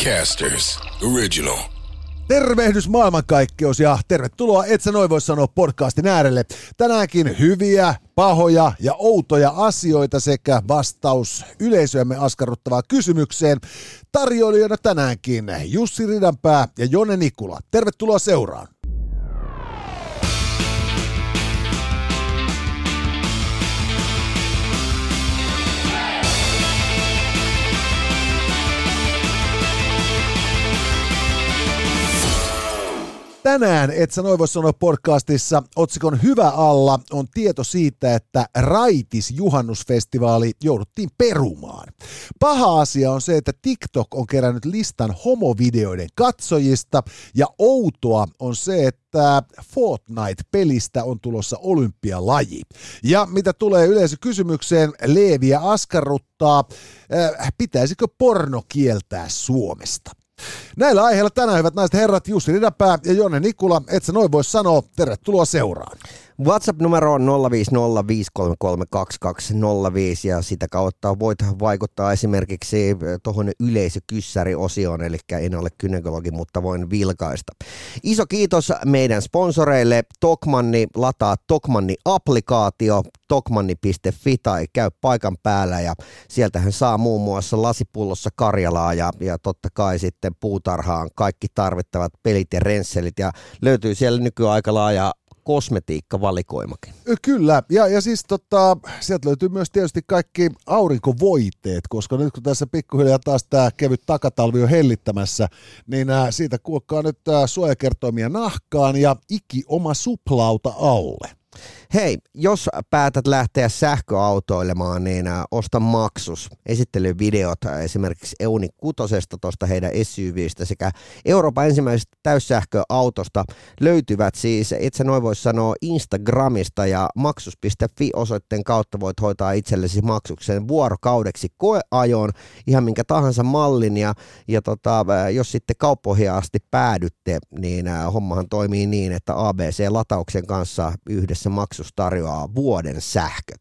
Podcasters Original. Tervehdys maailmankaikkeus ja tervetuloa Et sä noin voi sanoa podcastin äärelle. Tänäänkin hyviä, pahoja ja outoja asioita sekä vastaus yleisöämme askarruttavaan kysymykseen. Tarjoilijoina tänäänkin Jussi Ridanpää ja Jone Nikula. Tervetuloa seuraan. Tänään Et sä noin voi sanoa podcastissa otsikon Hyvä alla on tieto siitä, että Raitis juhannusfestivaali jouduttiin perumaan. Paha asia on se, että TikTok on kerännyt listan homovideoiden katsojista ja outoa on se, että Fortnite-pelistä on tulossa olympialaji. Ja mitä tulee yleisökysymykseen, Leeviä askarruttaa, äh, pitäisikö porno kieltää Suomesta? Näillä aiheilla tänään, hyvät naiset herrat, Jussi Ridapää ja Jonne Nikula, et sä noin voi sanoa, tervetuloa seuraan. WhatsApp-numero on 050533205 ja sitä kautta voit vaikuttaa esimerkiksi tuohon yleisökyssäriosioon, eli en ole kynekologi, mutta voin vilkaista. Iso kiitos meidän sponsoreille. Tokmanni lataa Tokmanni-applikaatio tokmanni.fi tai käy paikan päällä ja sieltähän saa muun muassa lasipullossa Karjalaa ja, ja totta kai sitten puutarhaan kaikki tarvittavat pelit ja rensselit ja löytyy siellä nykyaika laaja kosmetiikkavalikoimakin. Kyllä, ja, ja siis tota, sieltä löytyy myös tietysti kaikki aurinkovoiteet, koska nyt kun tässä pikkuhiljaa taas tämä kevyt takatalvi on hellittämässä, niin siitä kuokkaa nyt suojakertoimia nahkaan ja iki oma suplauta alle. Hei, jos päätät lähteä sähköautoilemaan, niin äh, osta maksus. Esittelyvideot äh, esimerkiksi Euni Kutosesta tuosta heidän SUVistä sekä Euroopan ensimmäisestä täyssähköautosta löytyvät siis, et sä noin voi sanoa, Instagramista ja maksus.fi osoitteen kautta voit hoitaa itsellesi maksuksen vuorokaudeksi koeajoon ihan minkä tahansa mallin ja, ja tota, äh, jos sitten kauppoihin asti päädytte, niin hommahan toimii niin, että ABC-latauksen kanssa yhdessä maksus Lexus tarjoaa vuoden sähköt.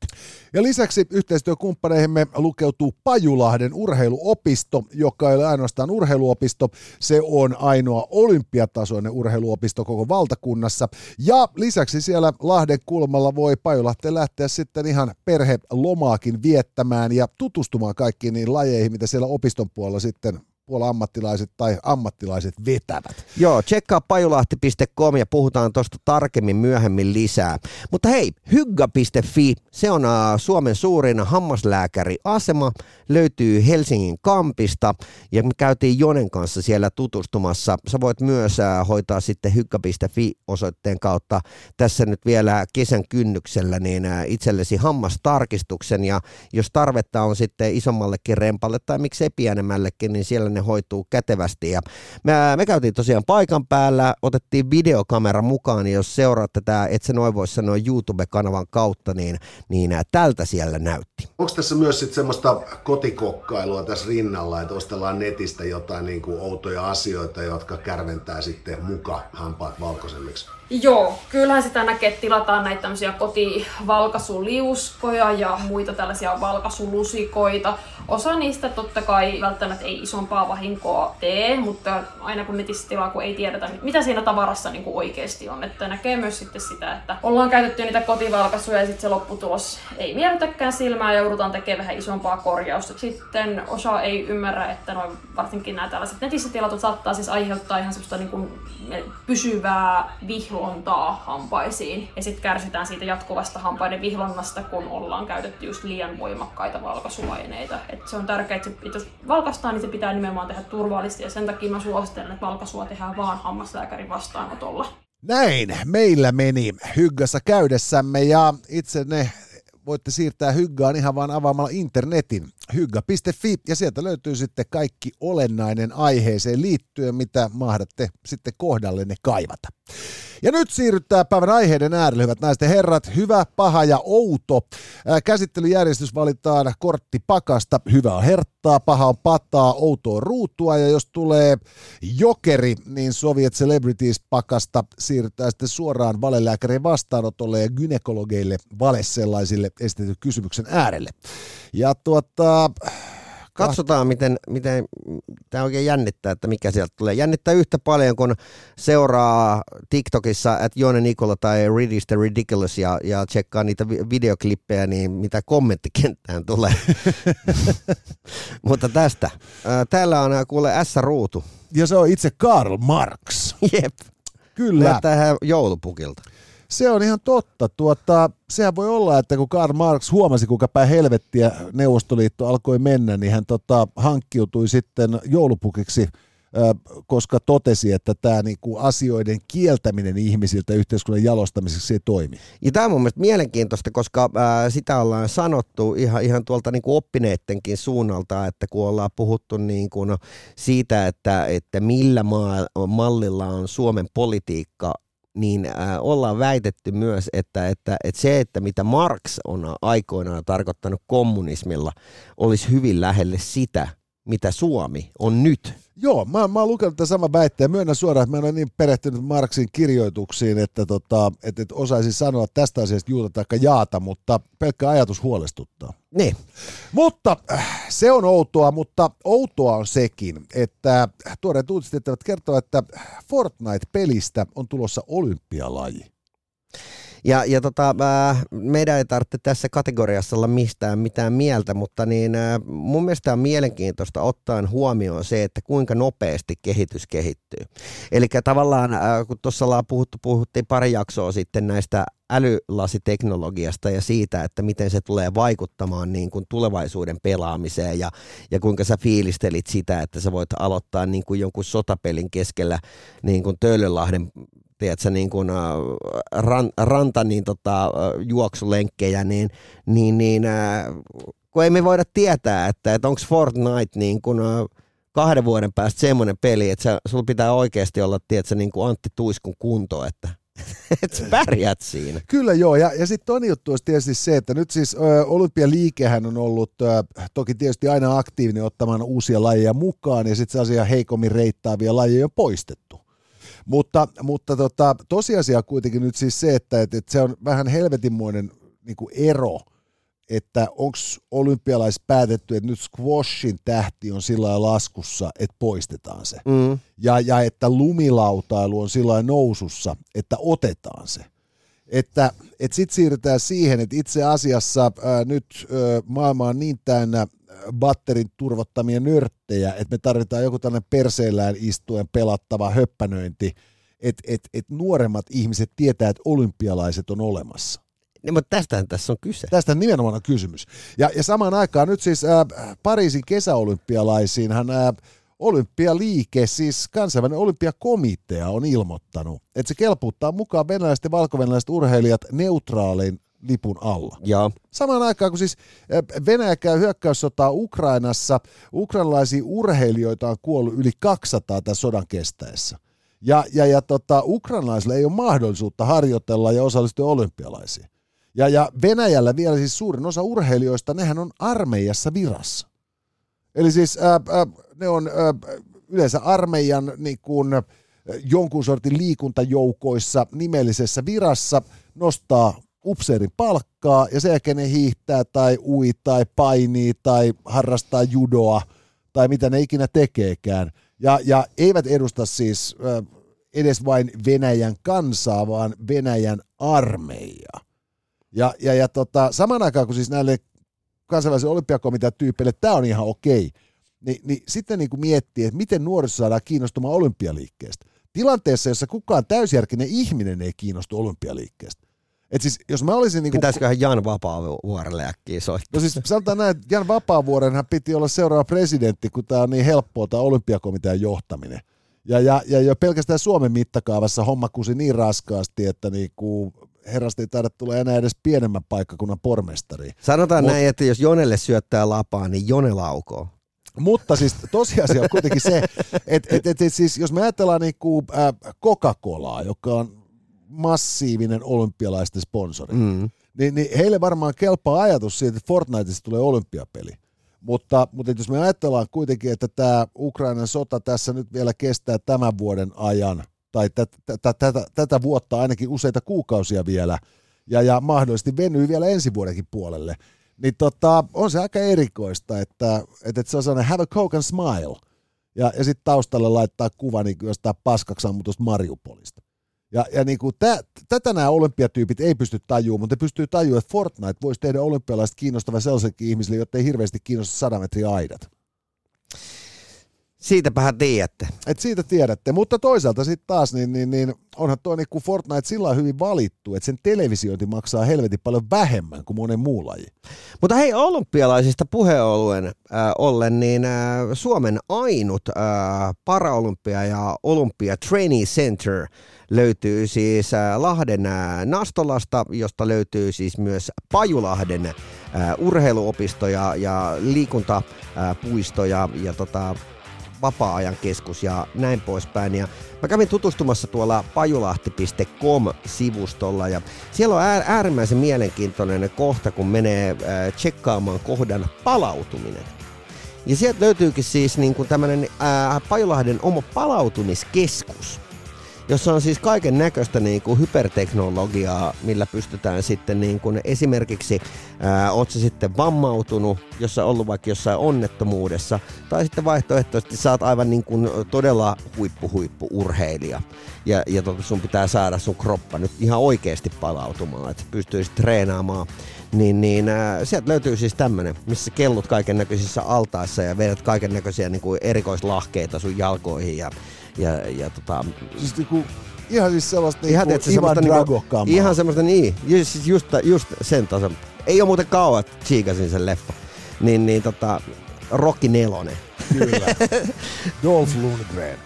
Ja lisäksi yhteistyökumppaneihimme lukeutuu Pajulahden urheiluopisto, joka ei ole ainoastaan urheiluopisto, se on ainoa olympiatasoinen urheiluopisto koko valtakunnassa. Ja lisäksi siellä Lahden kulmalla voi Pajulahteen lähteä sitten ihan perhelomaakin viettämään ja tutustumaan kaikkiin niin lajeihin, mitä siellä opiston puolella sitten puola-ammattilaiset tai ammattilaiset vetävät. Joo, tsekkaa pajulahti.com ja puhutaan tuosta tarkemmin myöhemmin lisää. Mutta hei, hygga.fi, se on Suomen suurin hammaslääkäriasema, löytyy Helsingin kampista ja me käytiin Jonen kanssa siellä tutustumassa. Sä voit myös hoitaa sitten hygga.fi osoitteen kautta tässä nyt vielä kesän kynnyksellä niin itsellesi hammastarkistuksen ja jos tarvetta on sitten isommallekin rempalle tai miksei pienemmällekin, niin siellä ne ne hoituu kätevästi. Ja me, me käytiin tosiaan paikan päällä, otettiin videokamera mukaan, niin jos seuraat tätä, et se noin voisi sanoa YouTube-kanavan kautta, niin, niin tältä siellä näytti. Onko tässä myös sitten semmoista kotikokkailua tässä rinnalla, että ostellaan netistä jotain niin kuin outoja asioita, jotka kärventää sitten muka hampaat valkoisemmiksi? Joo, kyllähän sitä näkee, että tilataan näitä tämmöisiä kotivalkasuliuskoja ja muita tällaisia valkasulusikoita. Osa niistä totta kai välttämättä ei isompaa vahinkoa tee, mutta aina kun netissä tilaa, kun ei tiedetä, mitä siinä tavarassa niin oikeasti on. Että näkee myös sitten sitä, että ollaan käytetty niitä kotivalkasuja ja sitten se lopputulos ei miellytäkään silmää ja joudutaan tekemään vähän isompaa korjausta. Sitten osa ei ymmärrä, että noin varsinkin nämä tällaiset netissä tilatut saattaa siis aiheuttaa ihan semmoista niin kuin pysyvää vihlontaa hampaisiin. Ja sitten kärsitään siitä jatkuvasta hampaiden vihlonnasta, kun ollaan käytetty just liian voimakkaita valkasuaineita. Et se on tärkeää, että jos valkastaan, niin se pitää nimenomaan tehdä turvallisesti. Ja sen takia mä suosittelen, että valkasua tehdään vaan hammaslääkärin vastaanotolla. Näin meillä meni Hyggassa käydessämme ja itse ne voitte siirtää Hyggaan ihan vaan avaamalla internetin hygga.fi ja sieltä löytyy sitten kaikki olennainen aiheeseen liittyen, mitä mahdatte sitten kohdallenne kaivata. Ja nyt siirrytään päivän aiheiden äärelle, hyvät naiset ja herrat. Hyvä, paha ja outo. Käsittelyjärjestys valitaan kortti pakasta. Hyvä on herttaa, paha on pataa, outo on ruutua. Ja jos tulee jokeri, niin Soviet Celebrities pakasta siirrytään sitten suoraan valelääkärin vastaanotolle ja gynekologeille vale sellaisille esitetyn kysymyksen äärelle. Ja tuota, Katsotaan, miten, miten tämä oikein jännittää, että mikä sieltä tulee. Jännittää yhtä paljon, kun seuraa TikTokissa, että Joone Nikola tai Read the Ridiculous ja, ja tsekkaa niitä videoklippejä, niin mitä kommenttikenttään tulee. Mutta tästä. Täällä on kuule S-ruutu. Ja se on itse Karl Marx. Jep. Kyllä. Näyttää joulupukilta. Se on ihan totta. Tuota, sehän voi olla, että kun Karl Marx huomasi, kuinka päin helvettiä Neuvostoliitto alkoi mennä, niin hän tota, hankkiutui sitten joulupukiksi koska totesi, että tämä niinku asioiden kieltäminen ihmisiltä yhteiskunnan jalostamiseksi ei toimi. Ja tämä on mun mielestä mielenkiintoista, koska ää, sitä ollaan sanottu ihan, ihan tuolta niinku oppineettenkin suunnalta, että kun ollaan puhuttu niinku, no, siitä, että, että millä maa, mallilla on Suomen politiikka niin äh, ollaan väitetty myös, että, että, että se, että mitä Marx on aikoinaan tarkoittanut kommunismilla, olisi hyvin lähelle sitä, mitä Suomi on nyt. Joo, mä, mä oon lukenut tämän saman väitteen. Myönnän suoraan, että mä en ole niin perehtynyt Marksin kirjoituksiin, että, tota, että, että osaisin sanoa tästä asiasta juuta tai jaata, mutta pelkkä ajatus huolestuttaa. Niin. Mutta äh, se on outoa, mutta outoa on sekin, että tuoreet uutiset kertovat, että Fortnite-pelistä on tulossa olympialaji. Ja, ja tota, äh, meidän ei tarvitse tässä kategoriassa olla mistään mitään mieltä, mutta niin, äh, mun mielestä on mielenkiintoista ottaen huomioon se, että kuinka nopeasti kehitys kehittyy. Eli tavallaan, äh, kun tuossa ollaan puhuttu, puhuttiin pari jaksoa sitten näistä älylasiteknologiasta ja siitä, että miten se tulee vaikuttamaan niin kuin tulevaisuuden pelaamiseen ja, ja kuinka sä fiilistelit sitä, että sä voit aloittaa niin kuin jonkun sotapelin keskellä niin kuin Töölönlahden tiedätkö, niin kuin, äh, ran, ranta niin tota, äh, juoksulenkkejä, niin, niin, niin äh, kun ei me voida tietää, että, että onko Fortnite niin kuin, kahden vuoden päästä semmoinen peli, että sulla pitää oikeasti olla tiedätkö, niin kuin Antti Tuiskun kunto, että että sä pärjät siinä. Kyllä joo, ja, ja sitten toinen juttu olisi tietysti se, että nyt siis olympialiikehän on ollut ö, toki tietysti aina aktiivinen ottamaan uusia lajeja mukaan, ja sitten sellaisia heikommin reittaavia lajeja on poistettu. Mutta, mutta tota, tosiasia kuitenkin nyt siis se, että, että, että se on vähän helvetinmoinen niin kuin ero, että onko olympialais päätetty, että nyt squashin tähti on sillä laskussa, että poistetaan se. Mm. Ja, ja että lumilautailu on sillä nousussa, että otetaan se. Että, että sitten siirrytään siihen, että itse asiassa ää, nyt ää, maailma on niin täynnä batterin turvottamia nörttejä, että me tarvitaan joku tällainen perseellään istuen pelattava höppänöinti, että et, et nuoremmat ihmiset tietää, että olympialaiset on olemassa. Niin, mutta tästähän tässä on kyse. Tästä nimenomaan on kysymys. Ja, ja samaan aikaan nyt siis ää, Pariisin kesäolympialaisiinhan ää, olympialiike, siis kansainvälinen olympiakomitea on ilmoittanut, että se kelpuuttaa mukaan venäläiset ja valkovenäläiset urheilijat neutraaliin lipun alla. Ja. Samaan aikaan, kun siis Venäjä käy hyökkäyssotaa Ukrainassa, ukrainalaisia urheilijoita on kuollut yli 200 tämän sodan kestäessä. Ja, ja, ja tota, ukrainalaisilla ei ole mahdollisuutta harjoitella ja osallistua olympialaisiin. Ja, ja Venäjällä vielä siis suurin osa urheilijoista, nehän on armeijassa virassa. Eli siis ää, ää, ne on ää, yleensä armeijan niin kuin, jonkun sortin liikuntajoukoissa nimellisessä virassa, nostaa upseerin palkkaa ja sen jälkeen ne hiihtää tai ui tai painii tai harrastaa judoa tai mitä ne ikinä tekeekään. Ja, ja eivät edusta siis äh, edes vain Venäjän kansaa, vaan Venäjän armeijaa. Ja, ja, ja tota, saman aikaan, kun siis näille kansainvälisen olympiakomitean tyypeille tämä on ihan okei, niin, niin sitten niin kuin miettii, että miten nuoriso saadaan kiinnostumaan olympialiikkeestä. Tilanteessa, jossa kukaan täysjärkinen ihminen ei kiinnostu olympialiikkeestä. Et siis, jos mä olisin... Niin Pitäisiköhän Jan Vapaavuorelle äkkiä soittaa? No siis sanotaan näin, että Jan Vapaavuorenhan piti olla seuraava presidentti, kun tämä on niin helppoa tämä olympiakomitean johtaminen. Ja, ja, ja jo pelkästään Suomen mittakaavassa homma kusi niin raskaasti, että niinku herrasta ei taida tulla enää edes pienemmän paikkakunnan pormestari. Sanotaan Mut, näin, että jos Jonelle syöttää lapaa, niin Jone laukoo. Mutta siis tosiasia on kuitenkin se, että et, et, et, siis jos me ajatellaan niinku, äh, Coca-Colaa, joka on massiivinen olympialaisten sponsori. Mm. Niin, niin heille varmaan kelpaa ajatus siitä, että Fortniteista tulee olympiapeli. Mutta, mutta jos me ajatellaan kuitenkin, että tämä Ukrainan sota tässä nyt vielä kestää tämän vuoden ajan, tai tätä, tätä, tätä vuotta ainakin useita kuukausia vielä, ja, ja mahdollisesti venyy vielä ensi vuodenkin puolelle, Niin tota, on se aika erikoista, että, että, että se on sellainen have a coke and smile. Ja, ja sitten taustalle laittaa kuva niin jostain paskaksi ammutusta Mariupolista. Ja, ja niin kuin tä, tätä nämä olympiatyypit ei pysty tajuamaan, mutta ne pystyy tajuamaan, että Fortnite voisi tehdä olympialaiset kiinnostava sellaisenkin ihmisille, jotta ei hirveästi kiinnosta 100 metriä aidat. Siitäpähän tiedätte. Et siitä tiedätte, mutta toisaalta sitten taas, niin, niin, niin onhan tuo niin kuin Fortnite sillä hyvin valittu, että sen televisiointi maksaa helvetin paljon vähemmän kuin monen muu laji. Mutta hei, olympialaisista puheen ollen, äh, ollen niin äh, Suomen ainut äh, paraolympia ja olympia training center löytyy siis äh, Lahden äh, Nastolasta, josta löytyy siis myös Pajulahden äh, urheiluopisto ja, ja liikuntapuisto ja, tota, vapaa-ajan keskus ja näin poispäin. Ja mä kävin tutustumassa tuolla pajulahti.com-sivustolla ja siellä on äärimmäisen mielenkiintoinen kohta, kun menee tsekkaamaan kohdan palautuminen. Ja sieltä löytyykin siis niin kuin tämmöinen Pajulahden oma palautumiskeskus jossa on siis kaiken näköistä niin kuin hyperteknologiaa, millä pystytään sitten niin kuin esimerkiksi, ää, oot sitten vammautunut, jossa ollut vaikka jossain onnettomuudessa, tai sitten vaihtoehtoisesti saat aivan niin kuin todella huippu urheilija ja, ja tota sun pitää saada sun kroppa nyt ihan oikeasti palautumaan, että pystyisit treenaamaan. Niin, niin äh, sieltä löytyy siis tämmönen, missä kellut kaiken näköisissä altaissa ja vedät kaiken näköisiä niin erikoislahkeita sun jalkoihin ja ja, ja tota, siis niinku, ihan siis sellaista ihan, niinku Ivan Drago niinku, Ihan semmoista niin, siis just, just sen tason. Ei ole muuten kauan, että tsiikasin sen leffa. Niin, niin tota, Rocky Nelonen. Kyllä. Dolph Lundgren.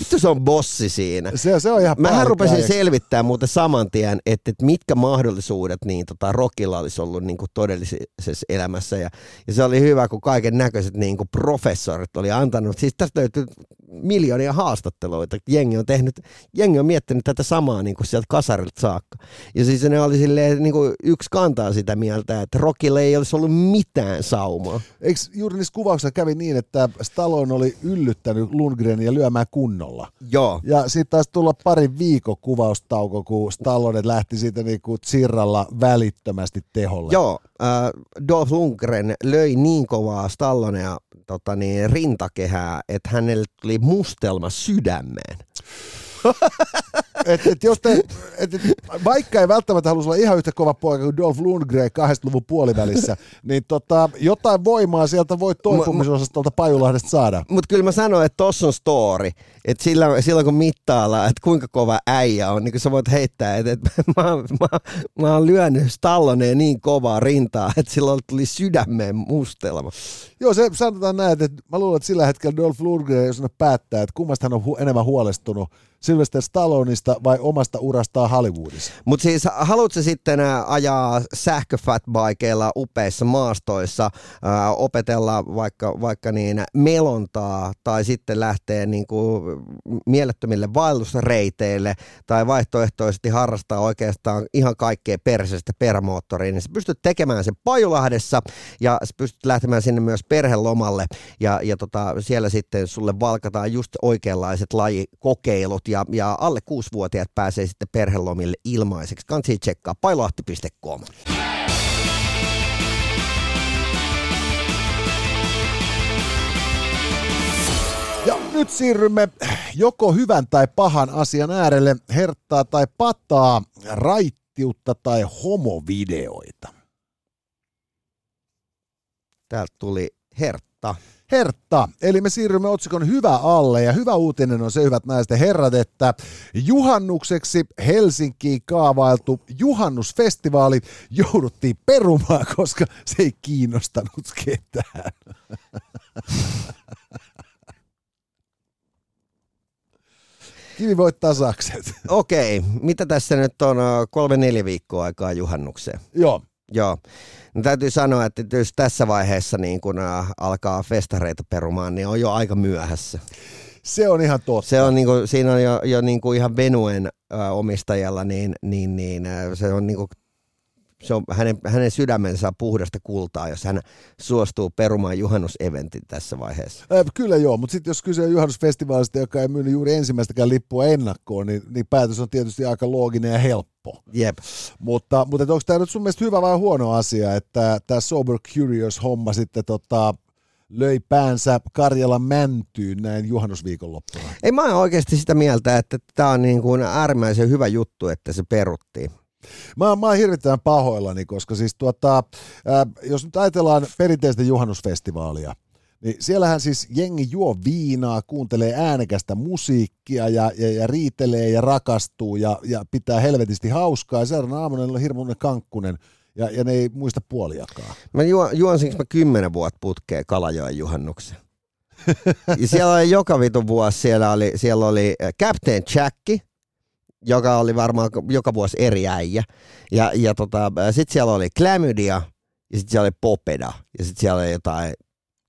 Vittu se on bossi siinä. Se, se on ihan Mähän rupesin selvittämään muuten saman tien, että, että mitkä mahdollisuudet niin tota Rockilla olisi ollut niin kuin todellisessa elämässä. Ja, ja, se oli hyvä, kun kaiken näköiset niin kuin professorit oli antanut. Siis tästä löytyy miljoonia haastatteluita. Jengi on tehnyt, jengi on miettinyt tätä samaa niin kuin sieltä kasarilta saakka. Ja siis ne oli silleen, niin kuin yksi kantaa sitä mieltä, että Rockille ei olisi ollut mitään saumaa. Eikö juuri niissä kuvauksissa kävi niin, että Stallone oli yllyttänyt Lundgrenia lyömään kunnolla? Joo. Ja sitten taas tulla pari viikon kuvaustauko, kun Stallone lähti siitä niin kuin Zirralla välittömästi teholle. Joo, äh, Dolph Lundgren löi niin kovaa Stallonea tota niin, rintakehää, että hänelle tuli mustelma sydämeen. et, et jos te, et, et, vaikka ei välttämättä halus olla ihan yhtä kova poika kuin Dolph Lundgren 20-luvun puolivälissä, niin tota, jotain voimaa sieltä voi toipumisosastolta Pajulahdesta saada. Mutta kyllä mä sanoin, että tossa on story. Että sillä, silloin kun mittaillaan, että kuinka kova äijä on, niin kuin sä voit heittää, että, että mä, mä, mä oon lyönyt Stalloneen niin kovaa rintaa, että silloin tuli sydämeen mustelma. Joo, se sanotaan näin, että mä luulen, että sillä hetkellä Dolph Lundgren, jos ne päättää, että kummasta hän on hu- enemmän huolestunut, Sylvester Stalloneista vai omasta urastaan Hollywoodissa. Mutta siis haluatko sitten ajaa sähköfatbikeilla upeissa maastoissa, ää, opetella vaikka, vaikka niin melontaa tai sitten lähteä niin kuin mielettömille vaellusreiteille tai vaihtoehtoisesti harrastaa oikeastaan ihan kaikkea perseestä permoottoriin, niin sä pystyt tekemään sen Pajulahdessa ja sä pystyt lähtemään sinne myös perhelomalle ja, ja tota, siellä sitten sulle valkataan just oikeanlaiset lajikokeilut ja, ja alle kuusi-vuotiaat pääsee sitten perhelomille ilmaiseksi. Kansi tsekkaa pailahti.com. Ja nyt siirrymme joko hyvän tai pahan asian äärelle, herttaa tai pataa, raittiutta tai homovideoita. Täältä tuli hertta. Hertta. Eli me siirrymme otsikon Hyvä alle ja hyvä uutinen on se, hyvät naiset ja herrat, että juhannukseksi Helsinkiin kaavailtu juhannusfestivaali jouduttiin perumaan, koska se ei kiinnostanut ketään. Kivi voittaa sakset. Okei, mitä tässä nyt on kolme-neljä viikkoa aikaa juhannukseen? Joo. Joo. No, täytyy sanoa, että jos tässä vaiheessa niin kun äh, alkaa festareita perumaan, niin on jo aika myöhässä. Se on ihan totta. Se on niinku, siinä on jo, jo niinku ihan Venuen äh, omistajalla, niin, niin, niin äh, se on niinku se on hänen, hänen sydämensä on puhdasta kultaa, jos hän suostuu perumaan juhannuseventin tässä vaiheessa. Äh, kyllä joo, mutta sitten jos kyse on juhannusfestivaalista, joka ei myynyt juuri ensimmäistäkään lippua ennakkoon, niin, niin päätös on tietysti aika looginen ja helppo. Jep. Mutta, mutta onko tämä nyt sun mielestä hyvä vai huono asia, että tämä Sober Curious-homma sitten tota, löi päänsä Karjalan mäntyyn näin juhannusviikonloppuna? Ei mä oon oikeasti sitä mieltä, että tämä on niin kuin äärimmäisen hyvä juttu, että se peruttiin. Mä, mä oon hirvittävän pahoillani, koska siis tuota, ää, jos nyt ajatellaan perinteistä juhannusfestivaalia, niin siellähän siis jengi juo viinaa, kuuntelee äänekästä musiikkia ja, ja, ja riitelee ja rakastuu ja, ja pitää helvetisti hauskaa. Ja seuraavana aamuna on hirmuinen kankkunen ja, ja ne ei muista puoliakaan. Mä juon, juonsinko mä kymmenen vuotta putkeen Kalajoen juhannuksen. ja siellä oli joka vitun vuosi, siellä oli, siellä oli Captain Jacki, joka oli varmaan joka vuosi eri äijä. Ja, ja tota, sitten siellä oli Chlamydia ja sitten siellä oli Popeda ja sitten siellä oli jotain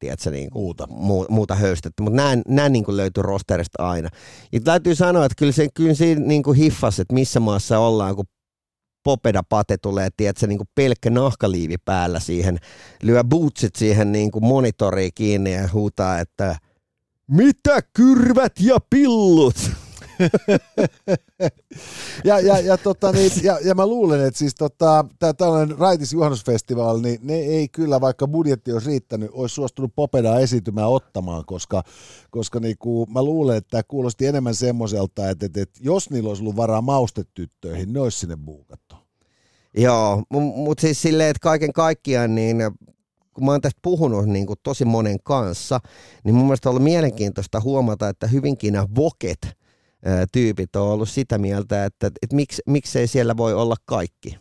tiedätkö, niin kuin, Muuta. Muu, muuta höystettä, mutta nämä, nämä niin kuin löytyy rosterista aina. Ja täytyy sanoa, että kyllä, se, kyllä siinä niin kuin hiffas, että missä maassa ollaan, kun Popeda Pate tulee, tiedätkö, niin kuin pelkkä nahkaliivi päällä siihen, lyö bootsit siihen niin kuin monitoriin kiinni ja huutaa, että mitä kyrvät ja pillut? ja, ja, ja, tota, niin, ja, ja, mä luulen, että siis tota, tää tällainen Raitis juhannusfestivaali, niin ne ei kyllä, vaikka budjetti olisi riittänyt, olisi suostunut Popedaa esiintymään ottamaan, koska, koska niinku, mä luulen, että tämä kuulosti enemmän semmoiselta, että, että, että jos niillä olisi ollut varaa maustetyttöihin, ne olisi sinne buukattu. Joo, mutta siis silleen, että kaiken kaikkiaan niin kun mä oon tästä puhunut niin kuin tosi monen kanssa, niin mun mielestä on ollut mielenkiintoista huomata, että hyvinkin nämä voket tyypit on ollut sitä mieltä, että, että miksi, miksei siellä voi olla kaikki.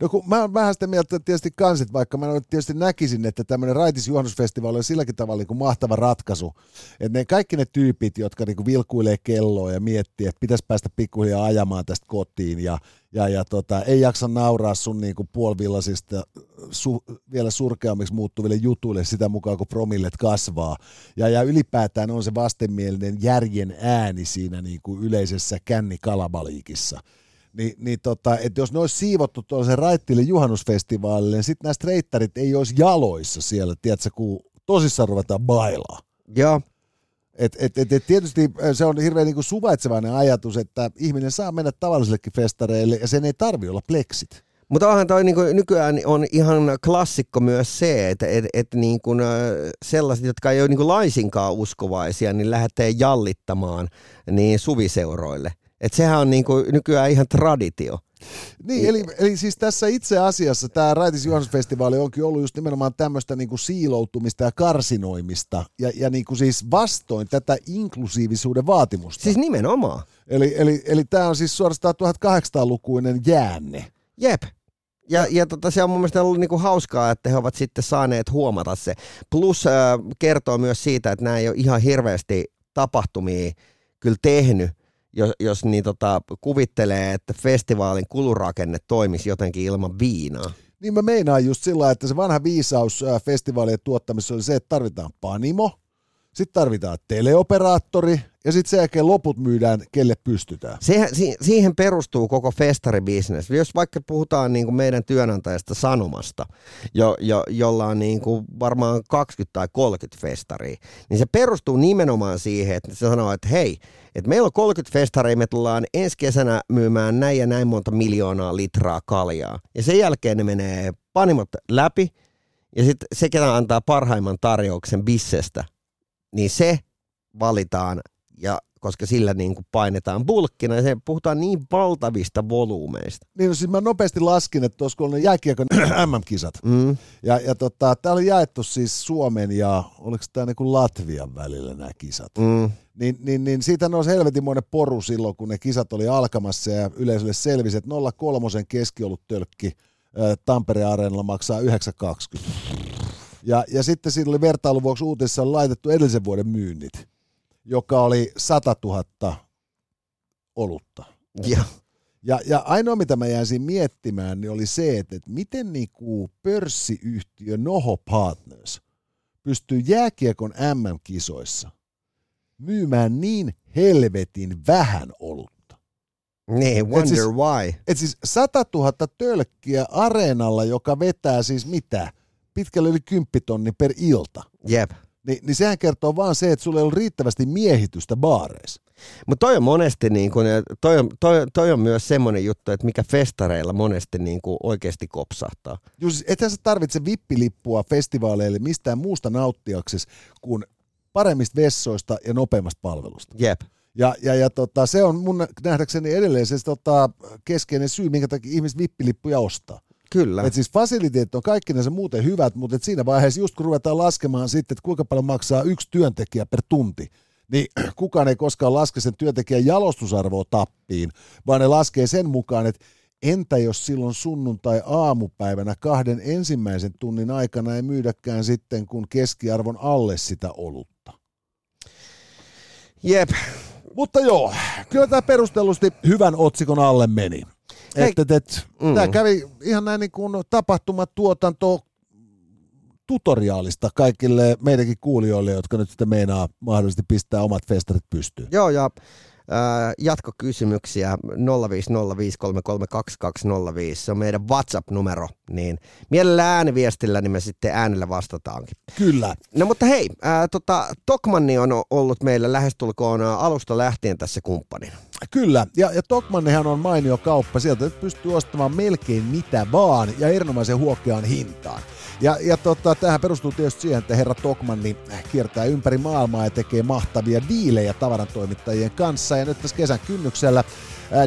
No kun mä oon vähän sitä mieltä että tietysti kansit, vaikka mä tietysti näkisin, että tämmöinen Raitis juhannusfestivaali on silläkin tavalla niin kuin mahtava ratkaisu. Että ne kaikki ne tyypit, jotka niin kuin vilkuilee kelloa ja miettii, että pitäisi päästä pikkuhiljaa ajamaan tästä kotiin ja, ja, ja tota, ei jaksa nauraa sun niin kuin puolivillasista su, vielä surkeammiksi muuttuville jutuille sitä mukaan, kun promillet kasvaa. Ja, ja ylipäätään on se vastenmielinen järjen ääni siinä niin kuin yleisessä kännikalabaliikissa niin, niin tota, että jos ne olisi siivottu tuollaisen raittille juhannusfestivaalille, niin sitten nämä streittarit ei olisi jaloissa siellä, tiedätkö, kun tosissaan ruvetaan bailaa. Joo. Et, et, et, et tietysti se on hirveän niin kuin suvaitsevainen ajatus, että ihminen saa mennä tavallisillekin festareille ja sen ei tarvi olla pleksit. Mutta onhan toi niinku, nykyään on ihan klassikko myös se, että et, et niinku, sellaiset, jotka ei ole niinku laisinkaan uskovaisia, niin lähtee jallittamaan niin suviseuroille. Et sehän on niinku nykyään ihan traditio. Niin, eli, eli siis tässä itse asiassa tämä Raitis Juhannusfestivaali onkin ollut just nimenomaan tämmöistä niinku siiloutumista ja karsinoimista, ja, ja niinku siis vastoin tätä inklusiivisuuden vaatimusta. Siis nimenomaan. Eli, eli, eli tämä on siis suorastaan 1800-lukuinen jäänne. Jep. Ja, ja tota, se on mun mielestä ollut niinku hauskaa, että he ovat sitten saaneet huomata se. Plus äh, kertoo myös siitä, että nämä ei ole ihan hirveästi tapahtumia kyllä tehnyt, jos, jos niin tota, kuvittelee, että festivaalin kulurakenne toimisi jotenkin ilman viinaa. Niin mä meinaan just sillä että se vanha viisaus festivaalien tuottamisessa oli se, että tarvitaan panimo, sitten tarvitaan teleoperaattori ja sitten sen jälkeen loput myydään, kelle pystytään. Siihen, siihen perustuu koko festaribisnes. Jos vaikka puhutaan niin kuin meidän työnantajasta Sanomasta, jo, jo, jolla on niin kuin varmaan 20 tai 30 festaria, niin se perustuu nimenomaan siihen, että se sanoo, että hei, että meillä on 30 festaria, me tullaan ensi kesänä myymään näin ja näin monta miljoonaa litraa kaljaa. Ja sen jälkeen ne menee panimot läpi, ja sitten se, ketä antaa parhaimman tarjouksen bissestä, niin se valitaan, ja koska sillä niin kuin painetaan bulkkina, ja se puhutaan niin valtavista volyymeista. Niin, no siis mä nopeasti laskin, että tuossa kun on jääkiekon MM-kisat, mm. ja, ja tota, täällä on jaettu siis Suomen ja oliko tämä niin Latvian välillä nämä kisat, mm. niin, niin, niin siitä nousi helvetinmoinen poru silloin, kun ne kisat oli alkamassa, ja yleisölle selvisi, että 03 keskiolut tölkki Tampereen areenalla maksaa 9,20. Ja, ja sitten siinä oli vertailun vuoksi uutisissa laitettu edellisen vuoden myynnit, joka oli 100 000 olutta. Ja. Ja, ja ainoa, mitä mä jäin miettimään, niin oli se, että, että miten niinku pörssiyhtiö Noho Partners pystyy jääkiekon MM-kisoissa myymään niin helvetin vähän olutta. Niin, wonder siis- why. Et siis 100 000 tölkkiä areenalla, joka vetää siis mitä? Pitkälle yli 10 tonni per ilta. Jep. Ni, niin sehän kertoo vaan se, että sulla ei ollut riittävästi miehitystä baareissa. Mutta toi on monesti, niin kun, toi, on, toi, toi on myös semmoinen juttu, että mikä festareilla monesti niin oikeasti kopsahtaa. Just, siis ethän sä tarvitse vippilippua festivaaleille mistään muusta nauttiaksesi kuin paremmista vessoista ja nopeammasta palvelusta. Jep. Ja, ja, ja tota, se on mun nähdäkseni edelleen se tota, keskeinen syy, minkä takia ihmiset vippilippuja ostaa. Kyllä. Et siis fasiliteetit on kaikki ne muuten hyvät, mutta et siinä vaiheessa just kun ruvetaan laskemaan sitten, että kuinka paljon maksaa yksi työntekijä per tunti, niin kukaan ei koskaan laske sen työntekijän jalostusarvoa tappiin, vaan ne laskee sen mukaan, että entä jos silloin sunnuntai-aamupäivänä kahden ensimmäisen tunnin aikana ei myydäkään sitten kun keskiarvon alle sitä olutta. Jep. Mutta joo, kyllä tämä perustellusti hyvän otsikon alle meni. Hei. Et, et, et, Mm. Tämä kävi ihan näin niin kuin tapahtumatuotanto tutoriaalista kaikille meidänkin kuulijoille, jotka nyt sitten meinaa mahdollisesti pistää omat festarit pystyyn. Joo, ja jatkokysymyksiä 050533205, se on meidän WhatsApp-numero, niin mielellä ääniviestillä, niin me sitten äänellä vastataankin. Kyllä. No mutta hei, äh, tota, Tokmanni on ollut meillä lähestulkoon alusta lähtien tässä kumppanina. Kyllä, ja, ja Tokmannihan on mainio kauppa. Sieltä pystyy ostamaan melkein mitä vaan ja erinomaisen huokeaan hintaan. Ja, ja tota, tähän perustuu tietysti siihen, että herra Tokmanni kiertää ympäri maailmaa ja tekee mahtavia diilejä tavarantoimittajien kanssa. Ja nyt tässä kesän kynnyksellä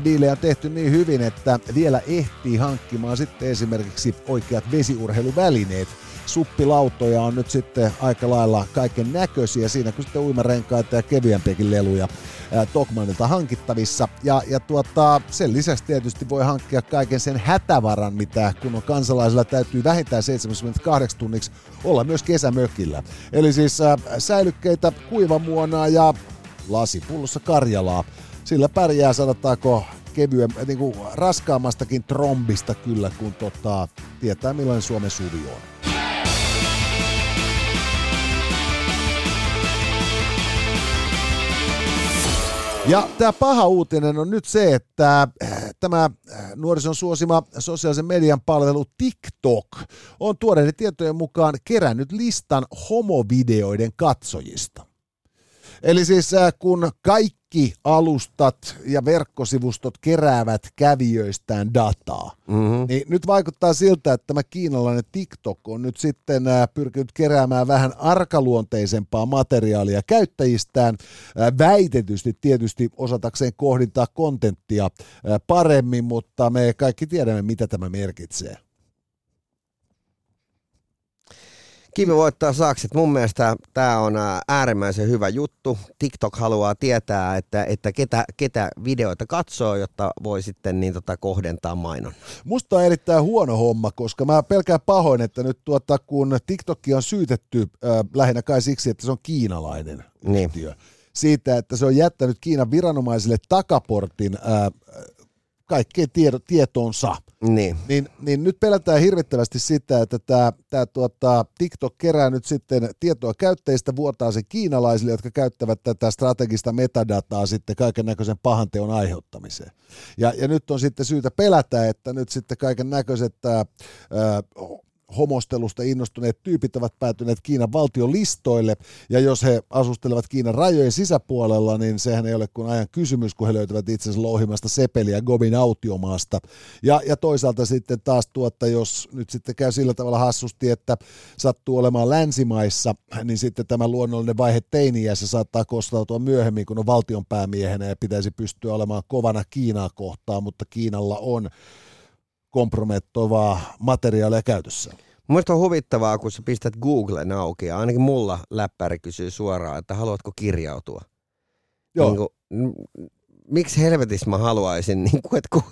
diilejä tehty niin hyvin, että vielä ehtii hankkimaan sitten esimerkiksi oikeat vesiurheiluvälineet. Suppilautoja on nyt sitten aika lailla kaiken näköisiä, siinä kun sitten uimarenkaita ja kevyempiäkin leluja Tokmanilta hankittavissa. Ja, ja tuota, sen lisäksi tietysti voi hankkia kaiken sen hätävaran, mitä kun on kansalaisilla täytyy vähintään 78 tunniksi olla myös kesämökillä. Eli siis ää, säilykkeitä, kuivamuonaa ja lasipullossa Karjalaa. Sillä pärjää, sanotaanko, kevyen, niin kuin raskaammastakin trombista kyllä, kun tota, tietää millainen Suomen suvi on. Ja tämä paha uutinen on nyt se, että äh, tämä äh, nuorison suosima sosiaalisen median palvelu TikTok on tuoreiden tietojen mukaan kerännyt listan homovideoiden katsojista. Eli siis äh, kun kaikki alustat ja verkkosivustot keräävät kävijöistään dataa, Mm-hmm. niin nyt vaikuttaa siltä, että tämä kiinalainen TikTok on nyt sitten äh, pyrkinyt keräämään vähän arkaluonteisempaa materiaalia käyttäjistään, äh, väitetysti tietysti osatakseen kohdintaa kontenttia paremmin, mutta me kaikki tiedämme, mitä tämä merkitsee. Kivi voittaa sakset. Mun mielestä tämä on ä, äärimmäisen hyvä juttu. TikTok haluaa tietää, että, että ketä, ketä videoita katsoo, jotta voi sitten niin tota kohdentaa mainon. Musta on erittäin huono homma, koska mä pelkään pahoin, että nyt tuota, kun TikTokki on syytetty äh, lähinnä kai siksi, että se on kiinalainen Niin. yhtiö, siitä, että se on jättänyt Kiinan viranomaisille takaportin äh, kaikkeen tiedo, tietoonsa. Niin. Niin, niin nyt pelätään hirvittävästi sitä, että tämä, tämä tuota, TikTok kerää nyt sitten tietoa käyttäjistä, vuotaa se kiinalaisille, jotka käyttävät tätä strategista metadataa sitten kaiken näköisen pahan teon aiheuttamiseen. Ja, ja nyt on sitten syytä pelätä, että nyt sitten kaiken näköiset homostelusta innostuneet tyypit ovat päätyneet Kiinan valtion listoille, ja jos he asustelevat Kiinan rajojen sisäpuolella, niin sehän ei ole kuin ajan kysymys, kun he löytävät itsensä louhimasta sepeliä Gobin autiomaasta. Ja, ja toisaalta sitten taas tuotta, jos nyt sitten käy sillä tavalla hassusti, että sattuu olemaan länsimaissa, niin sitten tämä luonnollinen vaihe teiniässä saattaa kostautua myöhemmin, kun on valtionpäämiehenä ja pitäisi pystyä olemaan kovana Kiinaa kohtaan, mutta Kiinalla on kompromettovaa materiaalia käytössä. Mielestäni on huvittavaa, kun sä pistät Googlen auki ja ainakin mulla läppäri kysyy suoraan, että haluatko kirjautua. Joo. Niin kuin, miksi helvetissä mä haluaisin, niin kuin, että kun,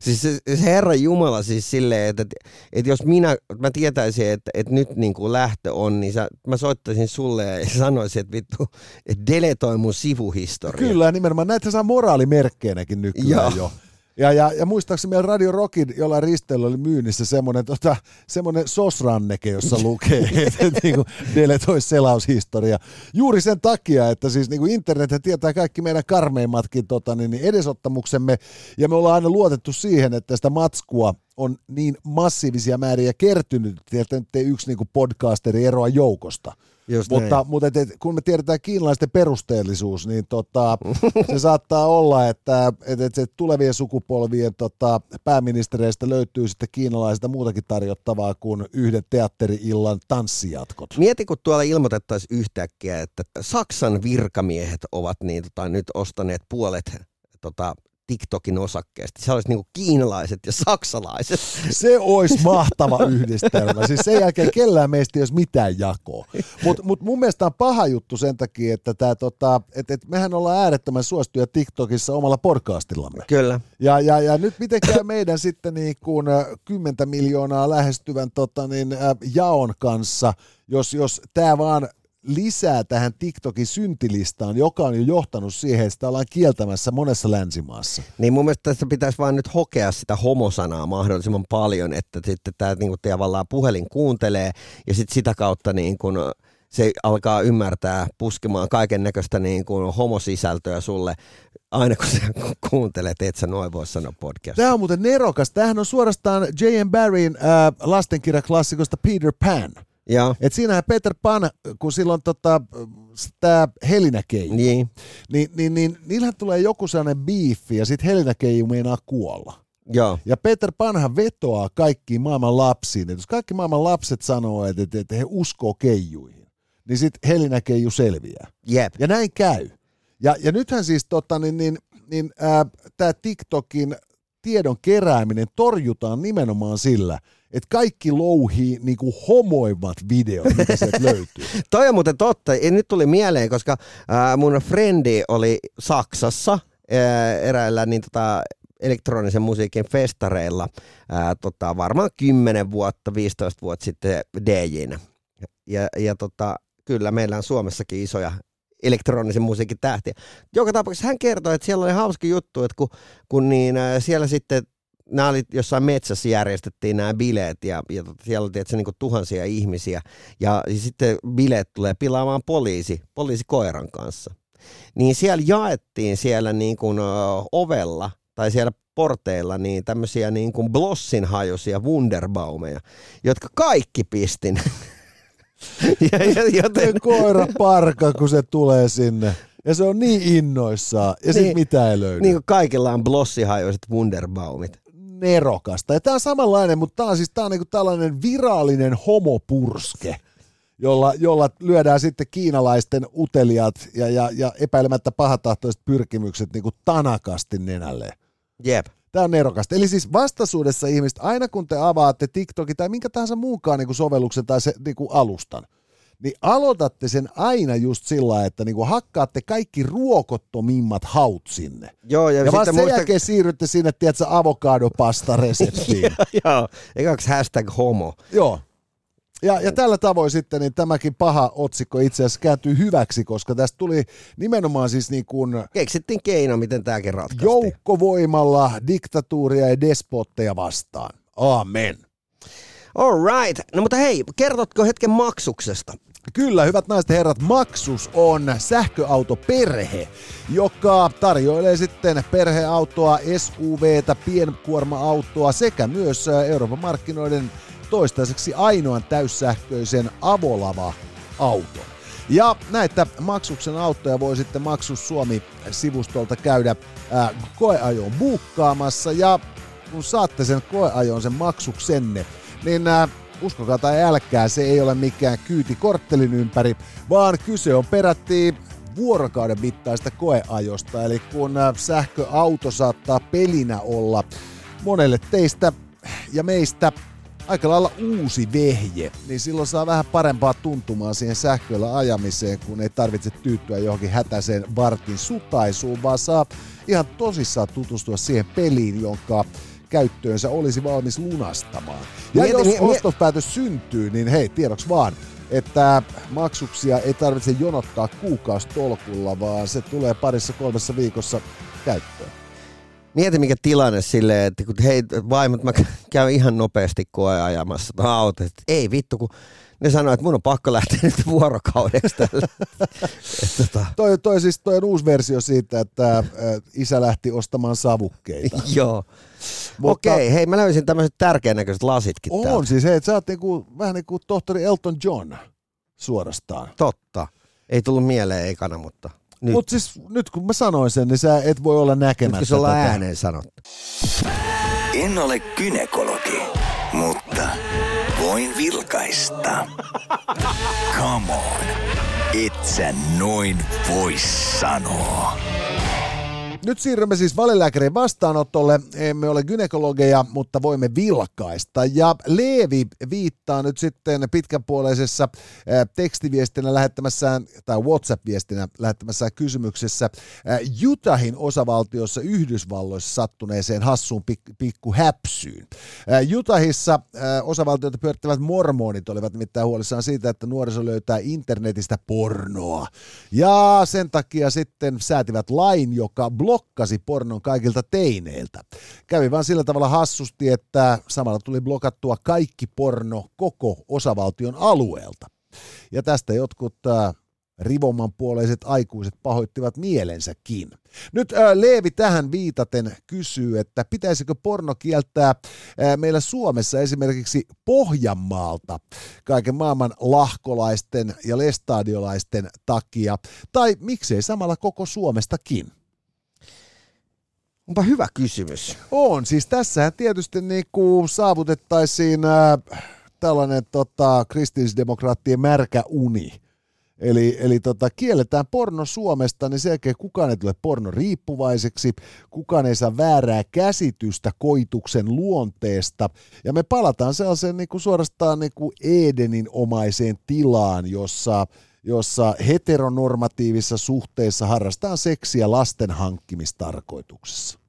siis se, se Herran Jumala siis silleen, että, että, että jos minä, mä tietäisin, että, että nyt niin kuin lähtö on, niin sä, mä soittaisin sulle ja sanoisin, että vittu, että deletoi mun sivuhistoria. Kyllä, nimenomaan näitä saa moraalimerkkeinäkin nykyään Joo. jo. Ja, ja, ja muistaakseni meillä Radio Rockin jollain risteillä oli myynnissä semmoinen, tota, semmoinen sosranneke, jossa lukee, että et, niin deletoi selaushistoria. Juuri sen takia, että siis niin internet tietää kaikki meidän karmeimmatkin tota, niin, niin edesottamuksemme, ja me ollaan aina luotettu siihen, että sitä matskua on niin massiivisia määriä kertynyt, että nyt ei yksi niin podcasteri eroa joukosta. Just mutta, näin. mutta et, et, kun me tiedetään kiinalaisten perusteellisuus, niin tota, se saattaa olla, että et, et, et tulevien sukupolvien tota, pääministereistä löytyy sitten kiinalaisista muutakin tarjottavaa kuin yhden teatteri-illan tanssijatkot. Mieti, kun tuolla ilmoitettaisiin yhtäkkiä, että Saksan virkamiehet ovat niin, tota, nyt ostaneet puolet tota, TikTokin osakkeesta. Se olisi niin kuin kiinalaiset ja saksalaiset. Se olisi mahtava yhdistelmä. Siis sen jälkeen kellään meistä ei olisi mitään jakoa. Mutta mut mun mielestä on paha juttu sen takia, että tää, tota, et, et mehän ollaan äärettömän suosituja TikTokissa omalla podcastillamme. Kyllä. Ja, ja, ja nyt miten käy meidän sitten niin kuin 10 miljoonaa lähestyvän tota, niin, jaon kanssa, jos, jos tämä vaan lisää tähän TikTokin syntilistaan, joka on jo johtanut siihen, että sitä ollaan kieltämässä monessa länsimaassa. Niin mun mielestä tässä pitäisi vaan nyt hokea sitä homosanaa mahdollisimman paljon, että sitten tämä niin kuin tavallaan puhelin kuuntelee ja sitten sitä kautta niin kuin se alkaa ymmärtää puskemaan kaiken näköistä niin kuin homosisältöä sulle aina kun sä kuuntelet, et sä noin voi sanoa podcast. Tämä on muuten nerokas. Tämähän on suorastaan J.M. Barryn äh, lastenkirjaklassikosta Peter Pan. Ja. Et siinähän Peter Pan, kun silloin tota, tämä Helinäkeiju, Niin. niin, niin, niin niillähän tulee joku sellainen biifi ja sitten Helinäkeiju meinaa kuolla. Joo. Ja Peter Panhan vetoaa kaikkiin maailman lapsiin. Et jos kaikki maailman lapset sanoo, että, että, että he uskoo keijuihin, niin sitten Helinäkeiju selviää. Jep. Ja näin käy. Ja, ja nythän siis tota, niin, niin, niin, tämä TikTokin tiedon kerääminen torjutaan nimenomaan sillä, että kaikki louhii niinku homoimmat videot, mitä sieltä löytyy. Toi on muuten totta. Ja nyt tuli mieleen, koska ää, mun frendi oli Saksassa ää, eräillä niin tota, elektronisen musiikin festareilla ää, tota, varmaan 10 vuotta, 15 vuotta sitten DJnä. Ja, ja tota, kyllä meillä on Suomessakin isoja elektronisen musiikin tähtiä. Joka tapauksessa hän kertoi, että siellä oli hauska juttu, että kun, kun niin, ää, siellä sitten nämä oli jossain metsässä järjestettiin nämä bileet ja, ja tota, siellä oli tietysti, niin tuhansia ihmisiä ja, ja sitten bileet tulee pilaamaan poliisi, poliisi koiran kanssa. Niin siellä jaettiin siellä niin kuin, ovella tai siellä porteilla niin tämmöisiä niin kuin blossin hajuisia Wunderbaumeja, jotka kaikki pistin. ja, ja, joten, koira parka, kun se tulee sinne. Ja se on niin innoissaan. Ja sitten Niin. mitä ei löydy. niin kuin kaikilla on blossihajuiset Wunderbaumit. Nerokasta. Ja tämä on samanlainen, mutta tämä on siis tää on niinku tällainen virallinen homopurske, jolla, jolla lyödään sitten kiinalaisten uteliaat ja, ja, ja epäilemättä pahatahtoiset pyrkimykset niinku tanakasti nenälleen. Jep. Tämä on nerokasta. Eli siis vastaisuudessa ihmiset, aina kun te avaatte TikTokin tai minkä tahansa muunkaan niinku sovelluksen tai se niinku alustan, niin aloitatte sen aina just sillä että niinku hakkaatte kaikki ruokottomimmat haut sinne. Joo, ja, Ja, sitten vasta sen muista... jälkeen siirrytte sinne, tiedätkö, avokadopasta-reseptiin. Joo, eikä onks hashtag homo? Joo. Ja, ja tällä tavoin sitten niin tämäkin paha otsikko itse asiassa kääntyy hyväksi, koska tästä tuli nimenomaan siis niin kuin Keksittiin keino, miten tämäkin ratkaistiin. joukkovoimalla diktatuuria ja despotteja vastaan. Amen. All right. No mutta hei, kertotko hetken maksuksesta? Kyllä, hyvät naiset ja herrat, Maksus on sähköautoperhe, joka tarjoilee sitten perheautoa, SUVtä, pienkuorma-autoa sekä myös ä, Euroopan markkinoiden toistaiseksi ainoan täyssähköisen Avolava-auton. Ja näitä Maksuksen autoja voi sitten Maksus Suomi-sivustolta käydä ää, koeajoon buukkaamassa ja kun saatte sen koeajon, sen maksuksenne, niin ää, uskokaa tai älkää, se ei ole mikään kyyti korttelin ympäri, vaan kyse on peräti vuorokauden mittaista koeajosta. Eli kun ää, sähköauto saattaa pelinä olla monelle teistä ja meistä aika lailla uusi vehje, niin silloin saa vähän parempaa tuntumaa siihen sähköllä ajamiseen, kun ei tarvitse tyytyä johonkin hätäiseen vartin sutaisuun, vaan saa ihan tosissaan tutustua siihen peliin, jonka käyttöönsä olisi valmis lunastamaan. Ja Mieti- jos mi- mi- ostospäätös syntyy, niin hei, tiedoksi vaan, että maksuksia ei tarvitse jonottaa kuukausitolkulla, vaan se tulee parissa kolmessa viikossa käyttöön. Mieti mikä tilanne silleen, että kun hei vaimot, mä käyn ihan nopeasti koeajamassa tuon auto. Ei vittu, kun ne sanoi, että mun on pakko lähteä nyt vuorokaudeksi tällä. tota. toi, toi, siis toi on uusi versio siitä, että isä lähti ostamaan savukkeita. Joo. Mutta, Okei, hei mä löysin tämmöiset tärkeän näköiset lasitkin On täältä. siis, hei, sä oot niinku, vähän niin kuin tohtori Elton John suorastaan. Totta. Ei tullut mieleen ekana, mutta nyt. Mutta siis nyt kun mä sanoin sen, niin sä et voi olla näkemättä Nyt kun se ollaan ääneen sanottu. En ole kynekologi, mutta voin vilkaista. Come on, et sä noin voi sanoa. Nyt siirrymme siis valelääkärin vastaanotolle. Emme ole gynekologeja, mutta voimme vilkaista. Ja Leevi viittaa nyt sitten pitkänpuoleisessa tekstiviestinä lähettämässään, tai WhatsApp-viestinä lähettämässään kysymyksessä Utahin osavaltiossa Yhdysvalloissa sattuneeseen hassuun pikku häpsyyn. Utahissa osavaltioita pyörittävät mormonit olivat nimittäin huolissaan siitä, että nuoriso löytää internetistä pornoa. Ja sen takia sitten säätivät lain, joka blokkasi pornon kaikilta teineiltä. Kävi vaan sillä tavalla hassusti, että samalla tuli blokattua kaikki porno koko osavaltion alueelta. Ja tästä jotkut äh, rivoman puoleiset aikuiset pahoittivat mielensäkin. Nyt ää, äh, Leevi tähän viitaten kysyy, että pitäisikö porno kieltää ää, äh, meillä Suomessa esimerkiksi Pohjanmaalta kaiken maailman lahkolaisten ja lestadiolaisten takia, tai miksei samalla koko Suomestakin? Onpa hyvä kysymys. On, siis tässähän tietysti niin kuin saavutettaisiin äh, tällainen tota, kristillisdemokraattien märkä uni. Eli, eli tota, kielletään porno Suomesta, niin sen jälkeen kukaan ei tule porno riippuvaiseksi, kukaan ei saa väärää käsitystä koituksen luonteesta. Ja me palataan sellaiseen niin kuin suorastaan niin kuin Edenin omaiseen tilaan, jossa jossa heteronormatiivisessa suhteessa harrastaa seksiä lasten hankkimistarkoituksessa.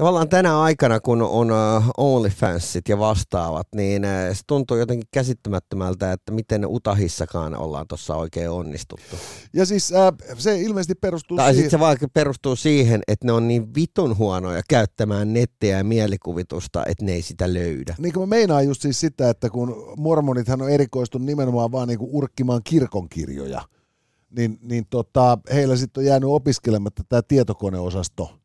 Tavallaan tänä aikana, kun on uh, OnlyFansit ja vastaavat, niin uh, se tuntuu jotenkin käsittämättömältä, että miten Utahissakaan ollaan tuossa oikein onnistuttu. Ja siis uh, se ilmeisesti perustuu Tai siihen... sitten se vaikka perustuu siihen, että ne on niin vitun huonoja käyttämään nettiä ja mielikuvitusta, että ne ei sitä löydä. Niin kuin mä meinaan just siis sitä, että kun mormonithan on erikoistunut nimenomaan vaan niinku urkkimaan kirkonkirjoja, niin, niin tota, heillä sitten on jäänyt opiskelematta tämä tietokoneosasto –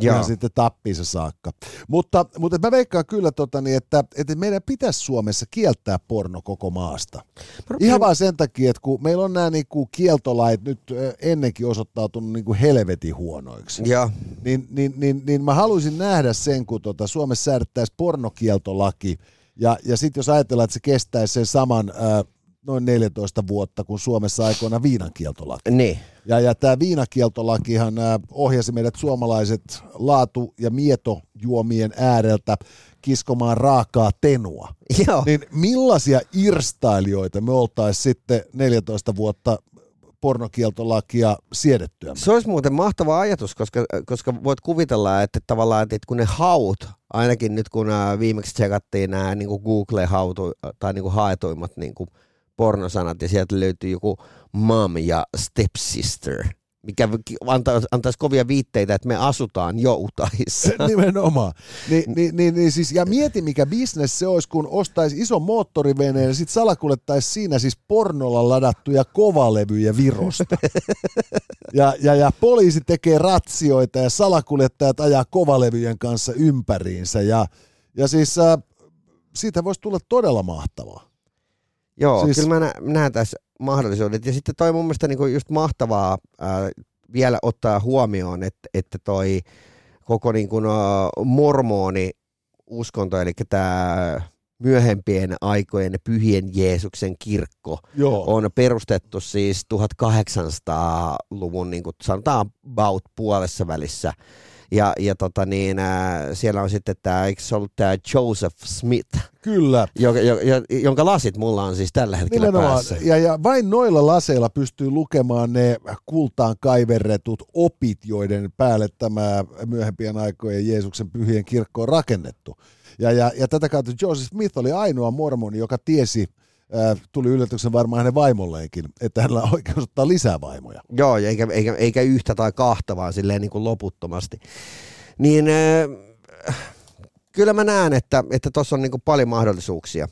ja sitten tappiinsa saakka. Mutta, mutta mä veikkaan kyllä, tota, niin, että, että meidän pitäisi Suomessa kieltää porno koko maasta. Rupean... Ihan vaan sen takia, että kun meillä on nämä niin kuin kieltolait nyt ennenkin osoittautunut niin kuin helvetin huonoiksi, ja. Niin, niin, niin, niin mä haluaisin nähdä sen, kun tota, Suomessa säädettäisiin pornokieltolaki, ja, ja sitten jos ajatellaan, että se kestäisi sen saman... Äh, noin 14 vuotta, kun Suomessa aikoina viinankieltolaki. Niin. Ja, ja tämä viinakieltolakihan ohjasi meidät suomalaiset laatu- ja mietojuomien ääreltä kiskomaan raakaa tenua. Joo. Niin millaisia irstailijoita me oltaisiin sitten 14 vuotta pornokieltolakia siedettyä. Se olisi muuten mahtava ajatus, koska, koska voit kuvitella, että tavallaan, että kun ne haut, ainakin nyt kun viimeksi tsekattiin nämä niin Google-hautu, tai niin kuin haetuimmat niin kuin pornosanat ja sieltä löytyy joku mom ja stepsister, mikä antaa, antaisi kovia viitteitä, että me asutaan jo Utahissa. Nimenomaan. Ni, ni, ni, ni, siis, ja mieti, mikä bisnes se olisi, kun ostaisi iso moottoriveneen ja sitten salakuljettaisi siinä siis pornolla ladattuja kovalevyjä Virosta. ja, ja, ja poliisi tekee ratsioita ja salakuljettajat ajaa kovalevyjen kanssa ympäriinsä. Ja, ja siis äh, siitä voisi tulla todella mahtavaa. Joo, siis... kyllä mä näen tässä mahdollisuudet. Ja sitten toi mun mielestä niinku just mahtavaa ää, vielä ottaa huomioon, että, että toi koko niinku, uh, mormoni uskonto, eli tämä myöhempien aikojen pyhien Jeesuksen kirkko Joo. on perustettu siis 1800-luvun, niin kuin sanotaan about puolessa välissä ja, ja tota niin, äh, siellä on sitten tämä, eikö se ollut tämä Joseph Smith? Kyllä. Joka, jo, jo, jonka lasit mulla on siis tällä hetkellä Nimenomaan. päässä. Ja, ja vain noilla laseilla pystyy lukemaan ne kultaan kaiverretut opit, joiden päälle tämä myöhempien aikojen Jeesuksen pyhien kirkko on rakennettu. Ja, ja, ja tätä kautta Joseph Smith oli ainoa mormoni, joka tiesi tuli yllätyksen varmaan hänen vaimolleenkin, että hänellä on oikeus ottaa lisää vaimoja. Joo, eikä, eikä, eikä yhtä tai kahta, vaan silleen niin kuin loputtomasti. Niin äh, kyllä mä näen, että että tuossa on niinku paljon mahdollisuuksia.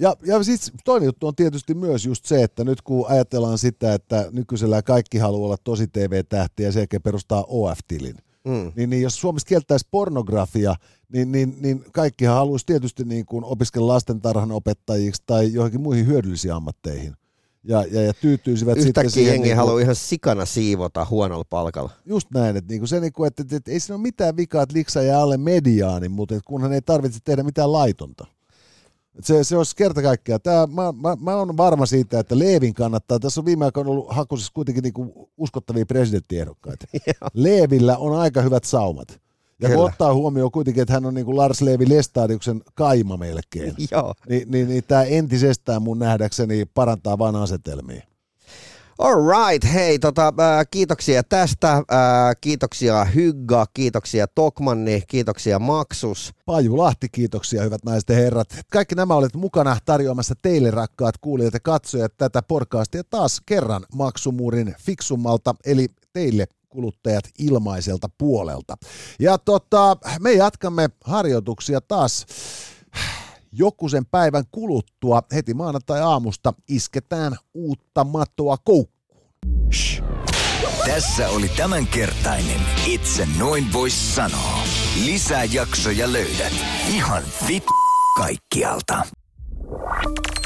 Ja, ja siis toinen juttu on tietysti myös just se, että nyt kun ajatellaan sitä, että nykyisellä kaikki haluaa olla tosi TV-tähtiä ja sen jälkeen perustaa OF-tilin, mm. niin, niin jos Suomessa kieltäisi pornografia, niin, niin, niin kaikkihan haluaisi tietysti niin kuin opiskella lastentarhan opettajiksi tai johonkin muihin hyödyllisiin ammatteihin. Ja, ja, ja tyytyisivät Yhtäkkiä sitten siihen... jengi niin kuin- haluaa ihan sikana siivota huonolla palkalla. Just näin, että, niinku se, niinku, että, että, että ei siinä ole mitään vikaa, että liksa jää alle mediaani, mutta et kunhan ei tarvitse tehdä mitään laitonta. Se, se olisi kerta kaikkiaan. Tää, mä, mä, mä olen varma siitä, että Leevin kannattaa. Tässä on viime aikoina ollut hakusissa kuitenkin niinku uskottavia presidenttiehdokkaita. Leevillä on aika hyvät saumat. Ja kun ottaa huomioon kuitenkin, että hän on niinku Lars Leevi Lestadiuksen kaima melkein, Joo. niin, niin, niin tämä entisestään mun nähdäkseni parantaa vain asetelmia. All right, hei, tota, äh, kiitoksia tästä, äh, kiitoksia Hygga, kiitoksia Tokmanni, kiitoksia Maksus. Paju Lahti, kiitoksia hyvät naiset ja herrat. Kaikki nämä olet mukana tarjoamassa teille rakkaat kuulijat ja katsojat tätä podcastia taas kerran maksumuurin fiksummalta, eli teille kuluttajat ilmaiselta puolelta. Ja tota, me jatkamme harjoituksia taas joku sen päivän kuluttua. Heti maanantai-aamusta isketään uutta mattoa koukkuun. Tässä oli tämänkertainen Itse noin vois sanoa. Lisää jaksoja löydät ihan vit kaikkialta.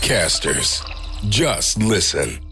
Casters, just listen.